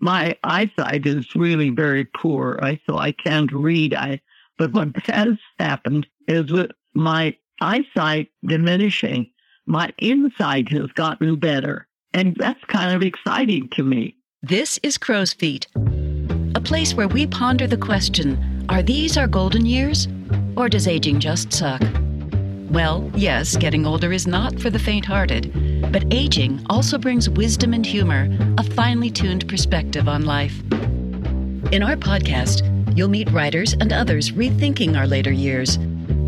my eyesight is really very poor. I so I can't read. I but what has happened is with my eyesight diminishing, my insight has gotten better. And that's kind of exciting to me. This is Crow's Feet, a place where we ponder the question are these our golden years? Or does aging just suck? Well, yes, getting older is not for the faint hearted, but aging also brings wisdom and humor, a finely tuned perspective on life. In our podcast, you'll meet writers and others rethinking our later years,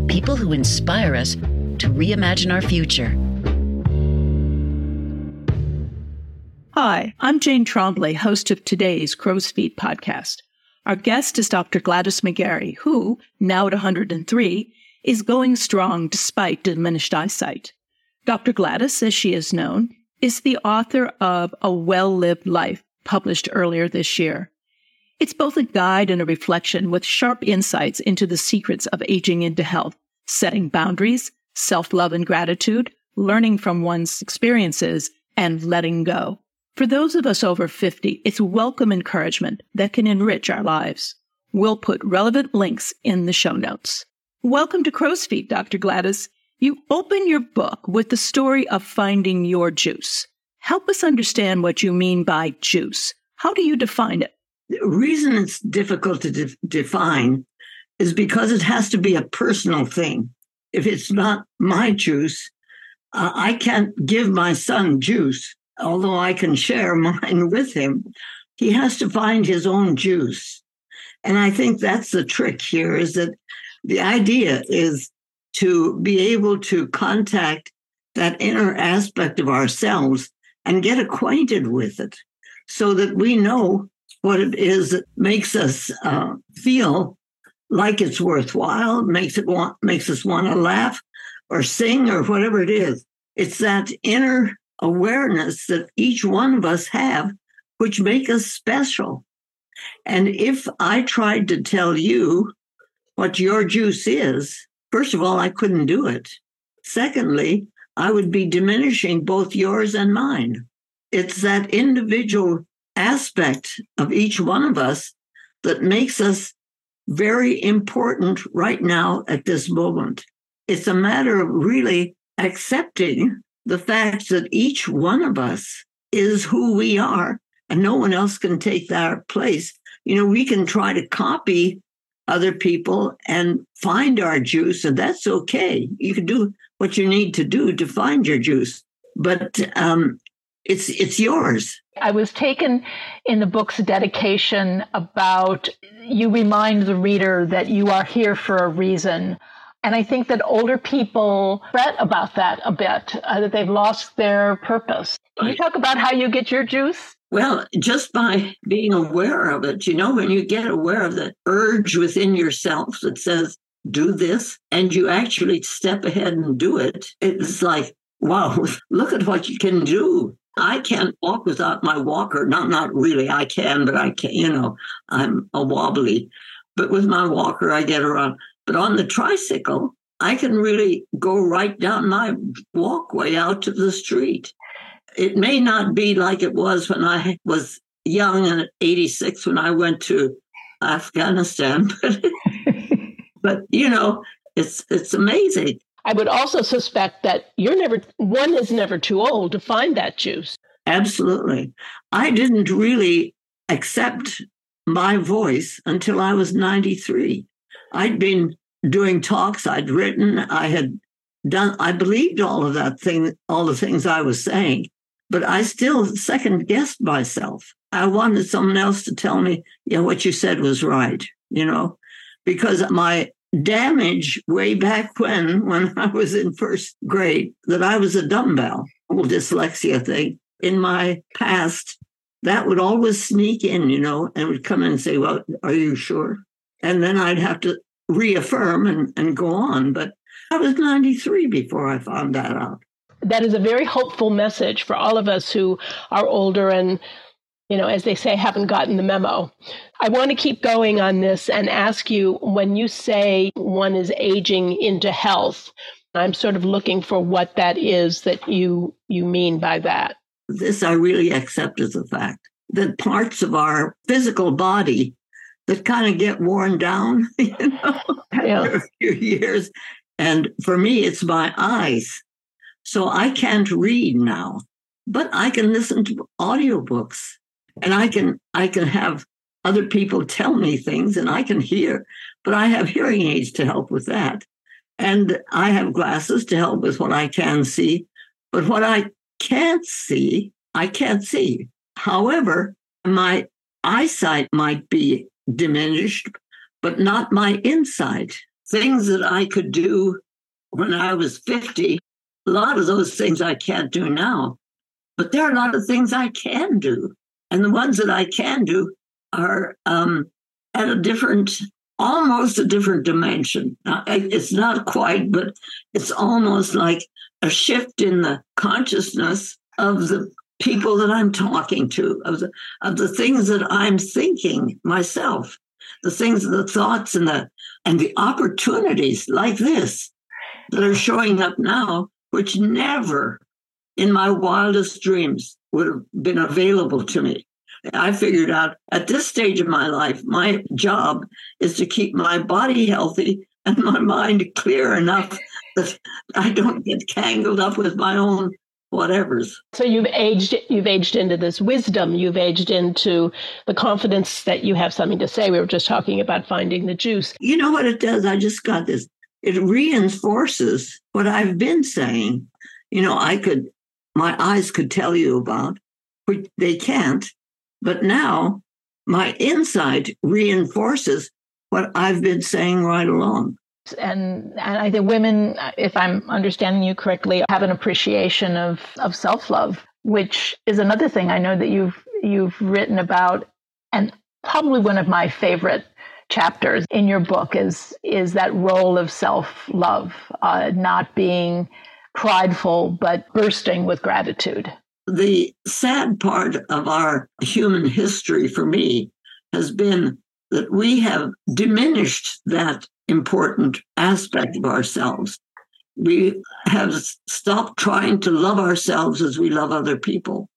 people who inspire us to reimagine our future. Hi, I'm Jane Trombley, host of today's Crow's Feet podcast. Our guest is Dr. Gladys McGarey, who, now at 103, is going strong despite diminished eyesight. Dr. Gladys, as she is known, is the author of A Well Lived Life, published earlier this year. It's both a guide and a reflection with sharp insights into the secrets of aging into health, setting boundaries, self love and gratitude, learning from one's experiences, and letting go. For those of us over 50, it's welcome encouragement that can enrich our lives. We'll put relevant links in the show notes. Welcome to Crow's Feet, Dr. Gladys. You open your book with the story of finding your juice. Help us understand what you mean by juice. How do you define it? The reason it's difficult to de- define is because it has to be a personal thing. If it's not my juice, uh, I can't give my son juice, although I can share mine with him. He has to find his own juice. And I think that's the trick here is that the idea is to be able to contact that inner aspect of ourselves and get acquainted with it so that we know what it is that makes us uh, feel like it's worthwhile, makes it want, makes us want to laugh or sing or whatever it is. It's that inner awareness that each one of us have, which make us special. And if I tried to tell you what your juice is, first of all, I couldn't do it. Secondly, I would be diminishing both yours and mine. It's that individual aspect of each one of us that makes us very important right now at this moment. It's a matter of really accepting the fact that each one of us is who we are and no one else can take that place. You know, we can try to copy other people and find our juice, and that's okay. You can do what you need to do to find your juice, but um, it's it's yours. I was taken in the book's dedication about you remind the reader that you are here for a reason. And I think that older people fret about that a bit, uh, that they've lost their purpose. Can you talk about how you get your juice? Well, just by being aware of it, you know, when you get aware of the urge within yourself that says, do this, and you actually step ahead and do it, it's like, wow, look at what you can do. I can't walk without my walker. Not, not really. I can, but I can't. you know, I'm a wobbly. But with my walker, I get around. But on the tricycle, I can really go right down my walkway out to the street it may not be like it was when I was young and at 86 when I went to Afghanistan, but, but you know, it's it's amazing. I would also suspect that you're never one is never too old to find that juice. Absolutely. I didn't really accept my voice until I was 93. I'd been doing talks, I'd written, I had done I believed all of that thing, all the things I was saying. But I still second guessed myself. I wanted someone else to tell me, yeah, what you said was right, you know, because my damage way back when, when I was in first grade, that I was a dumbbell, dyslexia thing in my past, that would always sneak in, you know, and would come in and say, well, are you sure? And then I'd have to reaffirm and, and go on. But I was 93 before I found that out that is a very hopeful message for all of us who are older and you know as they say haven't gotten the memo i want to keep going on this and ask you when you say one is aging into health i'm sort of looking for what that is that you you mean by that this i really accept as a fact that parts of our physical body that kind of get worn down, you know, Yeah. after a few years. And for me, it's my eyes. So I can't read now, but I can listen to audiobooks and I can I can have other people tell me things and I can hear, but I have hearing aids to help with that. And I have glasses to help with what I can see. But what I can't see, I can't see. However, my eyesight might be diminished, but not my insight. Things that I could do when I was 50, a lot of those things I can't do now. But there are a lot of things I can do. And the ones that I can do are um, at a different, almost a different dimension. Now, It's not quite, but it's almost like a shift in the consciousness of the people that I'm talking to, of the, of the things that I'm thinking myself, the things, the thoughts, and the and the opportunities like this that are showing up now, which never in my wildest dreams would have been available to me. I figured out at this stage of my life, my job is to keep my body healthy and my mind clear enough that I don't get tangled up with my own whatevers. So you've aged you've aged into this wisdom, you've aged into the confidence that you have something to say. We were just talking about finding the juice. You know what it does? I just got this. It reinforces what I've been saying. You know, I could, my eyes could tell you about, but they can't. But now my insight reinforces what I've been saying right along. and and I think women, if I'm understanding you correctly, have an appreciation of of self love, which is another thing I know that you've you've written about, and probably one of my favorite chapters in your book is is that role of self love, uh, not being prideful but bursting with gratitude. The sad part of our human history for me has been that we have diminished that important aspect of ourselves. We have stopped trying to love ourselves as we love other people.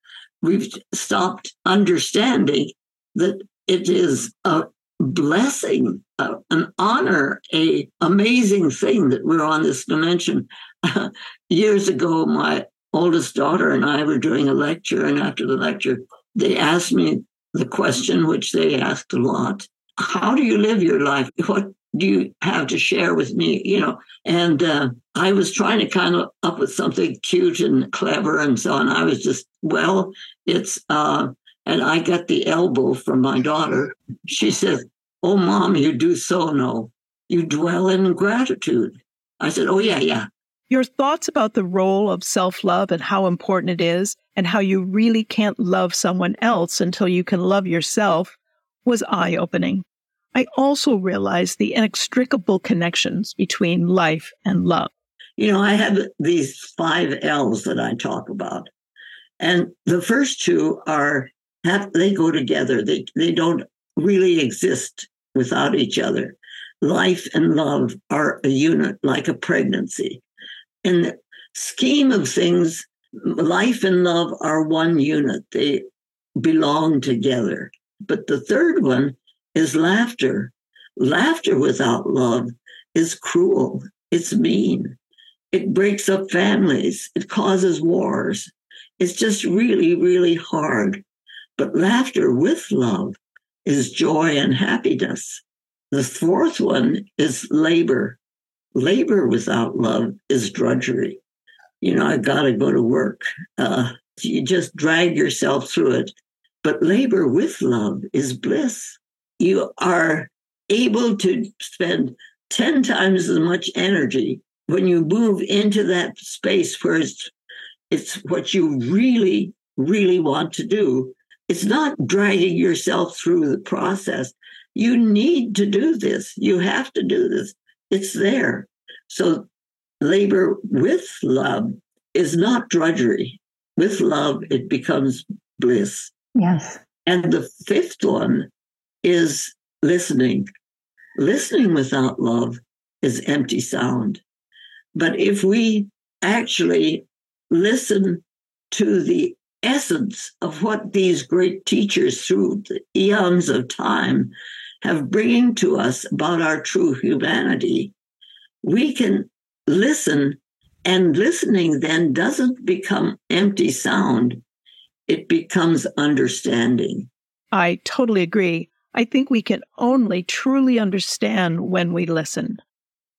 We've stopped understanding that it is a blessing, a- an honor, a amazing thing that we're on this dimension. Years ago, my oldest daughter and I were doing a lecture, and after the lecture, they asked me the question, which they asked a lot How do you live your life? What do you have to share with me? You know, and uh, I was trying to kind of up with something cute and clever and so on. I was just, well, it's, uh, and I got the elbow from my daughter. She says, Oh, mom, you do so know. You dwell in gratitude. I said, Oh, yeah, yeah. Your thoughts about the role of self love and how important it is, and how you really can't love someone else until you can love yourself, was eye opening. I also realized the inextricable connections between life and love. You know, I have these five L's that I talk about. And the first two are have they go together. They they don't really exist without each other. Life and love are a unit like a pregnancy. In the scheme of things, life and love are one unit. They belong together. But the third one is laughter. Laughter without love is cruel. It's mean. It breaks up families. It causes wars. It's just really, really hard. But laughter with love is joy and happiness. The fourth one is labor. Labor without love is drudgery. You know, I've got to go to work. Uh, you just drag yourself through it. But labor with love is bliss. You are able to spend 10 times as much energy when you move into that space where it's, it's what you really, really want to do. It's not dragging yourself through the process. You need to do this. You have to do this. It's there. So labor with love is not drudgery. With love, it becomes bliss. Yes. And the fifth one is listening. Listening without love is empty sound. But if we actually listen to the essence of what these great teachers through the eons of time have bringing to us about our true humanity, we can listen, and listening then doesn't become empty sound, it becomes understanding. I totally agree. I think we can only truly understand when we listen.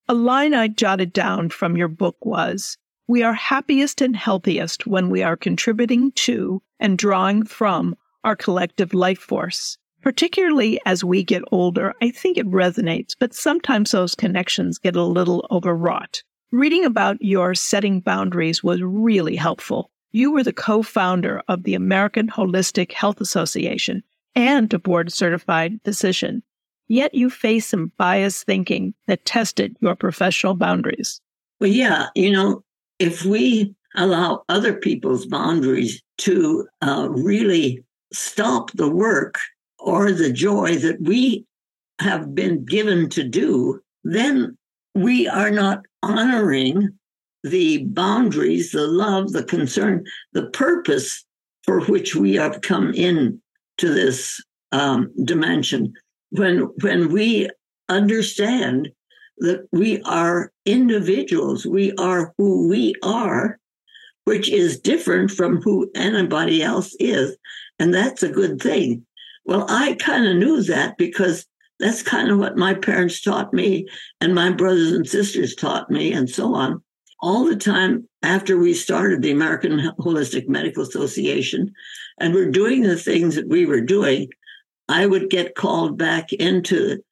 A line I jotted down from your book was We are happiest and healthiest when we are contributing to and drawing from our collective life force. Particularly as we get older, I think it resonates, but sometimes those connections get a little overwrought. Reading about your setting boundaries was really helpful. You were the co founder of the American Holistic Health Association and a board certified physician. Yet you faced some biased thinking that tested your professional boundaries. Well, yeah, you know, if we allow other people's boundaries to uh, really stop the work or the joy that we have been given to do, then we are not honoring the boundaries, the love, the concern, the purpose for which we have come in to this um, dimension. When when we understand that we are individuals, we are who we are, which is different from who anybody else is, and that's a good thing. Well, I kind of knew that because that's kind of what my parents taught me, and my brothers and sisters taught me, and so on. All the time after we started the American Holistic Medical Association and we're doing the things that we were doing, I would get called back into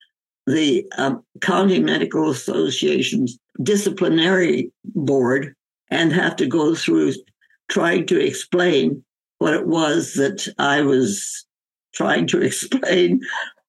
the um, County Medical Association's disciplinary board and have to go through trying to explain what it was that I was trying to explain,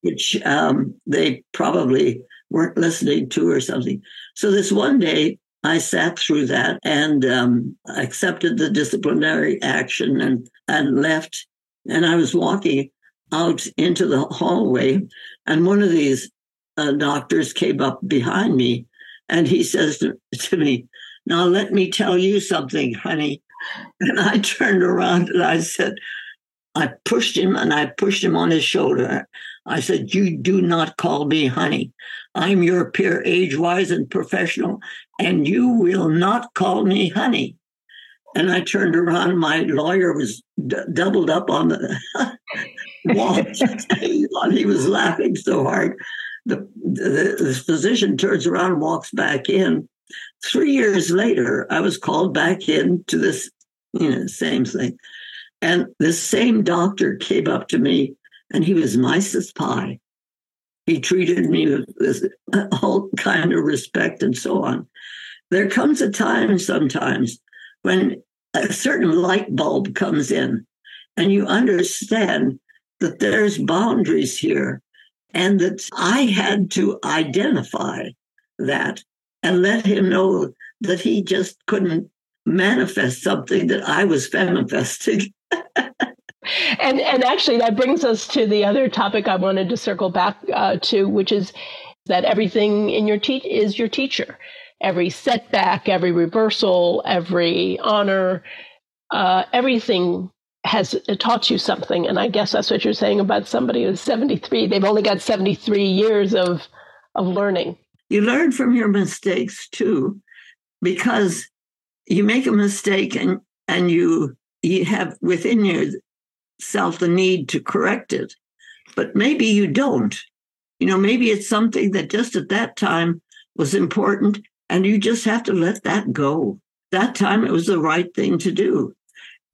which um, they probably weren't listening to or something. So this one day, I sat through that and um, accepted the disciplinary action and, and left. And I was walking out into the hallway, and one of these uh, doctors came up behind me and he says to, me, Now let me tell you something, honey. And I turned around and I said, I pushed him and I pushed him on his shoulder. I said, You do not call me honey. I'm your peer, age wise and professional, and you will not call me honey. And I turned around. My lawyer was d- doubled up on the wall. he was laughing so hard. The, the, physician turns around, and walks back in. Three years later, I was called back in to this, you know, same thing. And the same doctor came up to me and he was nice as pie. He treated me with, with all kind of respect and so on. There comes a time sometimes when a certain light bulb comes in and you understand that there's boundaries here and that I had to identify that and let him know that he just couldn't manifest something that I was manifesting. and and actually that brings us to the other topic I wanted to circle back uh, to, which is that everything in your teach is your teacher. Every setback, every reversal, every honor, uh, everything has taught you something. And I guess that's what you're saying about somebody who's 73. They've only got 73 years of of learning. You learn from your mistakes too, because you make a mistake and and you you have within you self the need to correct it. But maybe you don't. You know, maybe it's something that just at that time was important and you just have to let that go. That time it was the right thing to do.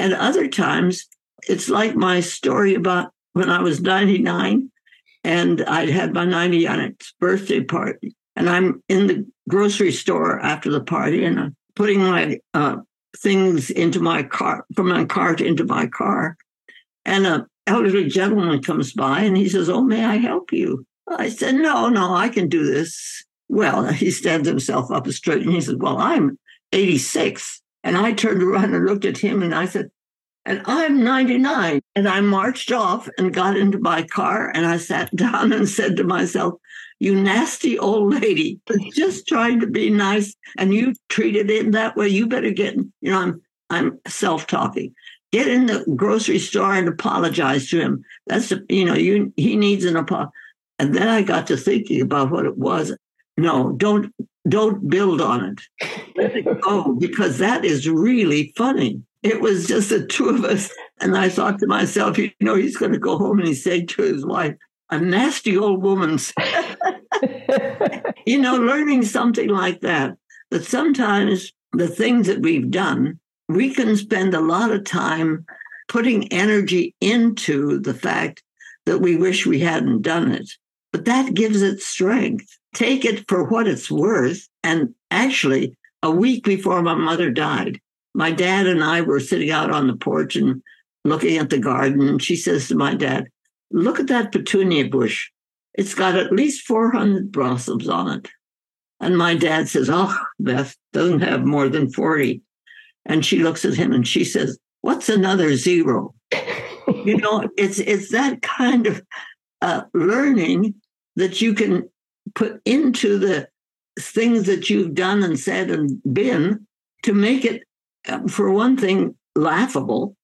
And other times it's like my story about when I was 99 and I'd had my 99th birthday party. And I'm in the grocery store after the party and I'm putting my uh, things into my car, from my cart into my car. And a elderly gentleman comes by and he says, Oh, may I help you? I said, No, no, I can do this. Well, he stands himself up straight and he said, Well, I'm 86. And I turned around and looked at him and I said, and I'm 99. And I marched off and got into my car and I sat down and said to myself, You nasty old lady, just trying to be nice and you treated it that way. You better get, you know, I'm I'm self-talking. get in the grocery store and apologize to him. That's you know, you he needs an apology. And then I got to thinking about what it was. No, don't don't build on it. Let it go because that is really funny. It was just the two of us. And I thought to myself, you know, he's going to go home and he's saying to his wife, a nasty old woman. you know, learning something like that. But sometimes the things that we've done, we can spend a lot of time putting energy into the fact that we wish we hadn't done it. But that gives it strength. Take it for what it's worth. And actually, a week before my mother died, my dad and I were sitting out on the porch and looking at the garden. She says to my dad, Look at that petunia bush. It's got at least 400 blossoms on it. And my dad says, Oh, Beth doesn't have more than 40. And she looks at him and she says, What's another zero? you know, it's it's that kind of uh, learning that you can put into the things that you've done and said and been to make it, uh, for one thing, laughable,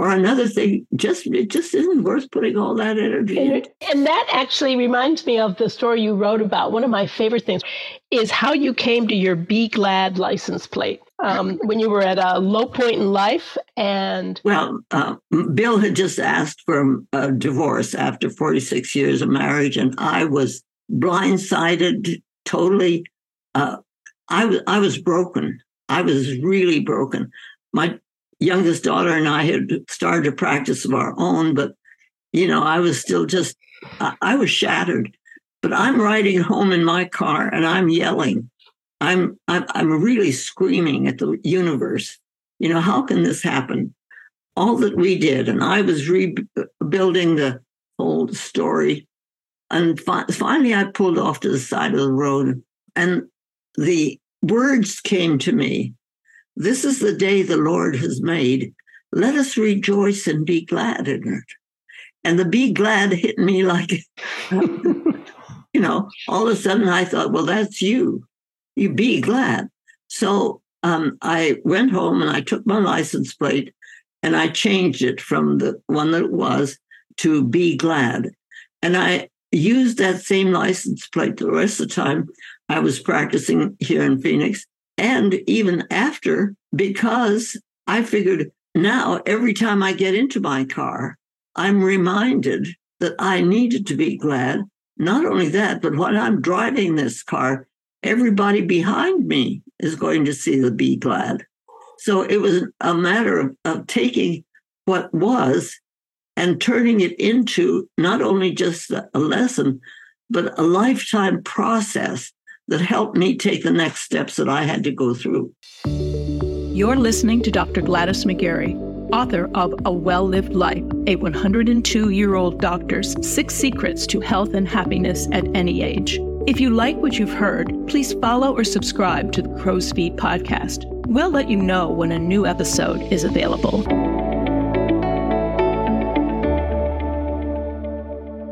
or another thing just it just isn't worth putting all that energy and, and that actually reminds me of the story you wrote about one of my favorite things is how you came to your be glad license plate um, when you were at a low point in life and well uh, bill had just asked for a divorce after 46 years of marriage and i was blindsided totally uh, I, w- I was broken i was really broken my youngest daughter and I had started a practice of our own, but you know, I was still just, I, I was shattered. But I'm riding home in my car and I'm yelling. I'm, I'm I'm really screaming at the universe. You know, how can this happen? All that we did, and I was rebuilding the whole story. And fi- finally, I pulled off to the side of the road, and the words came to me this is the day the Lord has made. Let us rejoice and be glad in it. And the be glad hit me like, you know, all of a sudden I thought, well, that's you. You be glad. So um, I went home and I took my license plate and I changed it from the one that it was to be glad. And I used that same license plate the rest of the time I was practicing here in Phoenix and even after, because I figured now every time I get into my car, I'm reminded that I needed to be glad. Not only that, but when I'm driving this car, everybody behind me is going to see the be glad. So it was a matter of, of taking what was and turning it into not only just a lesson, but a lifetime process that helped me take the next steps that I had to go through. You're listening to Dr. Gladys McGarey, author of A Well Lived Life, a 102 year old doctor's six secrets to health and happiness at any age. If you like what you've heard, please follow or subscribe to the Crow's Feet podcast. We'll let you know when a new episode is available.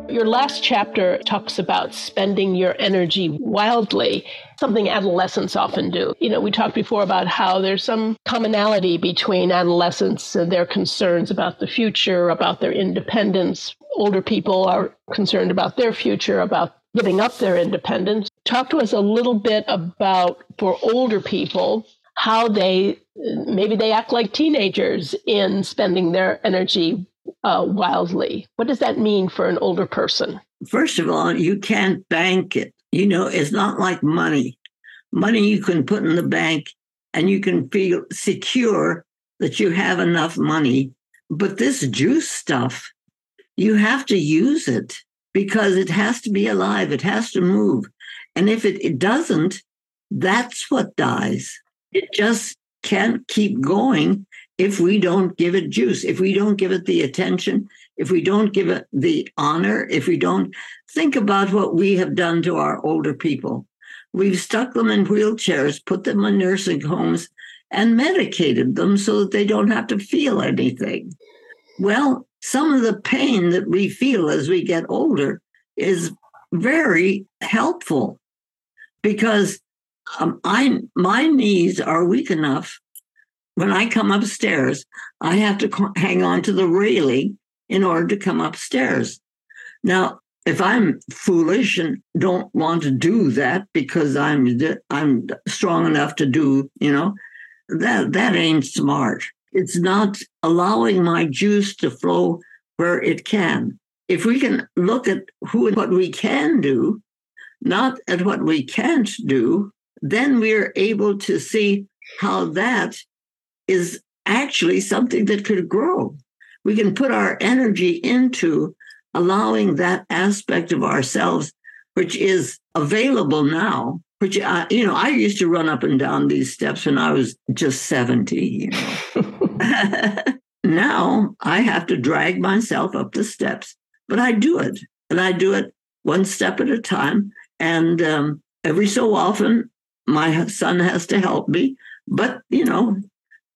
Your last chapter talks about spending your energy wildly, something adolescents often do. You know, we talked before about how there's some commonality between adolescents and their concerns about the future, about their independence. Older people are concerned about their future, about giving up their independence. Talk to us a little bit about, for older people, how they maybe they act like teenagers in spending their energy uh, wildly. What does that mean for an older person? First of all, you can't bank it. You know, it's not like money. Money you can put in the bank and you can feel secure that you have enough money. But this juice stuff, you have to use it because it has to be alive, it has to move. And if it, it doesn't, that's what dies. It just can't keep going if we don't give it juice, if we don't give it the attention, if we don't give it the honor, if we don't think about what we have done to our older people. We've stuck them in wheelchairs, put them in nursing homes, and medicated them so that they don't have to feel anything. Well, some of the pain that we feel as we get older is very helpful because um, I my knees are weak enough when I come upstairs, I have to hang on to the railing in order to come upstairs. Now, if I'm foolish and don't want to do that because I'm I'm strong enough to do, you know, that that ain't smart. It's not allowing my juice to flow where it can. If we can look at who and what we can do, not at what we can't do, then we're able to see how that is actually something that could grow. We can put our energy into allowing that aspect of ourselves, which is available now, which, I, you know, I used to run up and down these steps when I was just 70, you know. now I have to drag myself up the steps, but I do it. And I do it one step at a time. And um, every so often, my son has to help me. But, you know,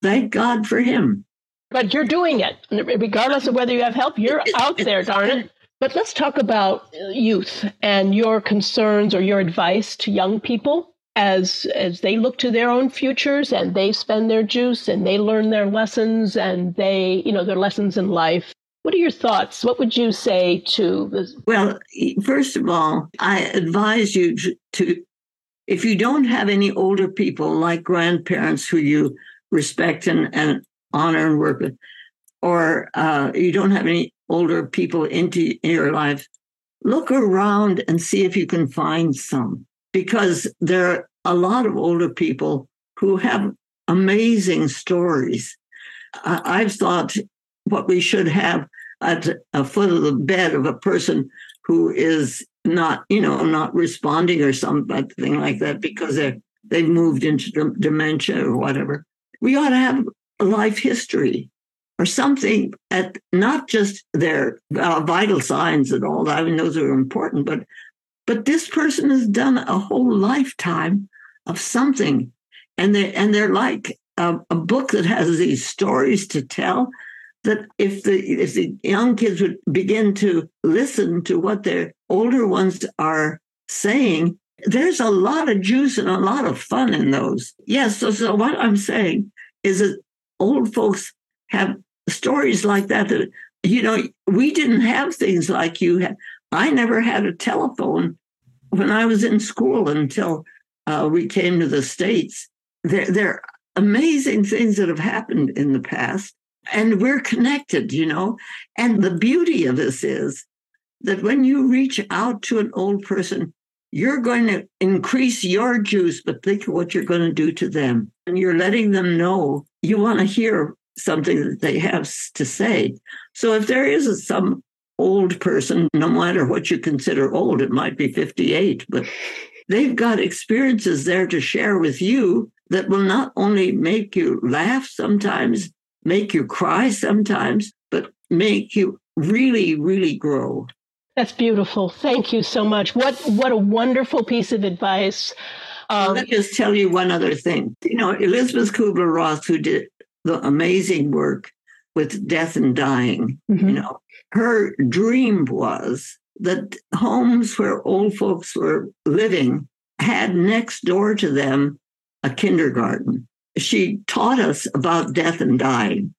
thank God for him. But you're doing it, regardless of whether you have help. You're out there, darn it. But let's talk about youth and your concerns or your advice to young people as as they look to their own futures and they spend their juice and they learn their lessons and they, you know, their lessons in life. What are your thoughts? What would you say to this? Well, first of all, I advise you to if you don't have any older people like grandparents who you respect and, and honor and work with, or uh, you don't have any older people into your life, look around and see if you can find some, because there are a lot of older people who have amazing stories. Uh, I've thought what we should have at a foot of the bed of a person who is not, you know, not responding or something like that because they're they've moved into dementia or whatever. We ought to have a life history or something at not just their uh, vital signs and all that. I mean, those are important, but but this person has done a whole lifetime of something, and they and they're like a, a book that has these stories to tell. That if the if the young kids would begin to listen to what their older ones are saying, there's a lot of juice and a lot of fun in those. Yes. So, so what I'm saying is that old folks have stories like that that you know we didn't have things like you had. I never had a telephone when i was in school until uh, we came to the states. There, there are amazing things that have happened in the past and we're connected you know? And the beauty of this is that when you reach out to an old person you're going to increase your juice, but think of what you're going to do to them. And you're letting them know you want to hear something that they have to say. So if there is some old person, no matter what you consider old, it might be 58, but they've got experiences there to share with you that will not only make you laugh sometimes, make you cry sometimes, but make you really, really grow. That's beautiful. Thank you so much. What what a wonderful piece of advice. Um, Let me just tell you one other thing. You know, Elizabeth Kubler Ross, who did the amazing work with death and dying, mm-hmm. you know, her dream was that homes where old folks were living had next door to them a kindergarten. She taught us about death and dying,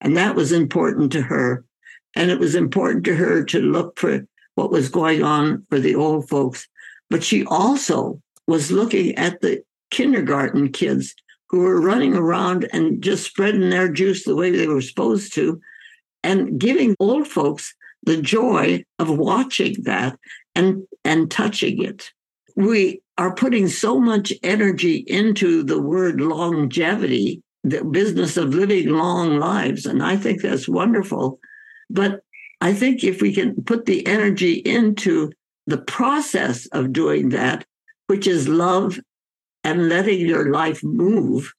and that was important to her. And it was important to her to look for what was going on for the old folks. But she also was looking at the kindergarten kids who were running around and just spreading their juice the way they were supposed to and giving old folks the joy of watching that and and touching it we are putting so much energy into the word longevity the business of living long lives and i think that's wonderful but I think if we can put the energy into the process of doing that, which is love and letting your life move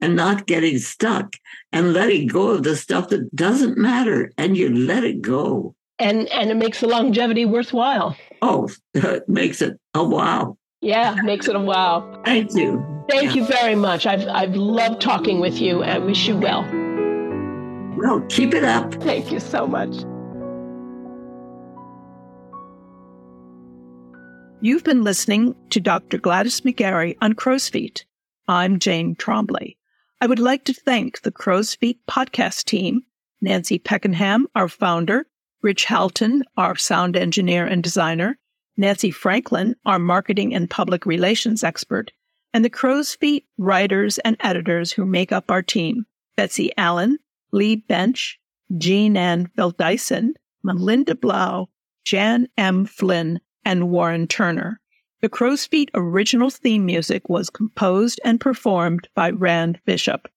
and not getting stuck and letting go of the stuff that doesn't matter and you let it go. And and it makes the longevity worthwhile. Oh, it makes it a wow. Yeah, makes it a wow. Thank you. Thank yeah. you very much. I've I've loved talking with you and wish you well. Well, keep it up. Thank you so much. You've been listening to Dr. Gladys McGarey on Crow's Feet. I'm Jane Trombley. I would like to thank the Crow's Feet podcast team, Nancy Peckenham, our founder, Rich Halton, our sound engineer and designer, Nancy Franklin, our marketing and public relations expert, and the Crow's Feet writers and editors who make up our team, Betsy Allen, Lee Bench, Jean Ann Dyson, Melinda Blau, Jan M. Flynn, and Warren Turner. The Crow's Feet original theme music was composed and performed by Rand Bishop.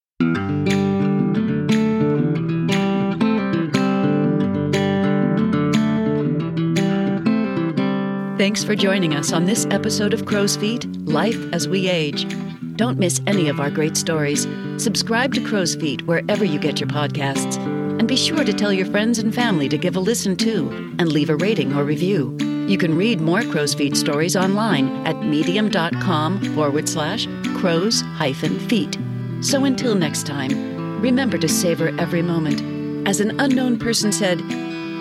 Thanks for joining us on this episode of Crow's Feet Life as We Age. Don't miss any of our great stories. Subscribe to Crow's Feet wherever you get your podcasts. And be sure to tell your friends and family to give a listen too and leave a rating or review. You can read more Crow's Feet stories online at medium.com forward slash crows hyphen feet. So until next time, remember to savor every moment. As an unknown person said,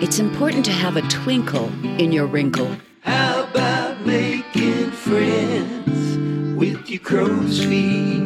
it's important to have a twinkle in your wrinkle. How about making friends with your crow's feet?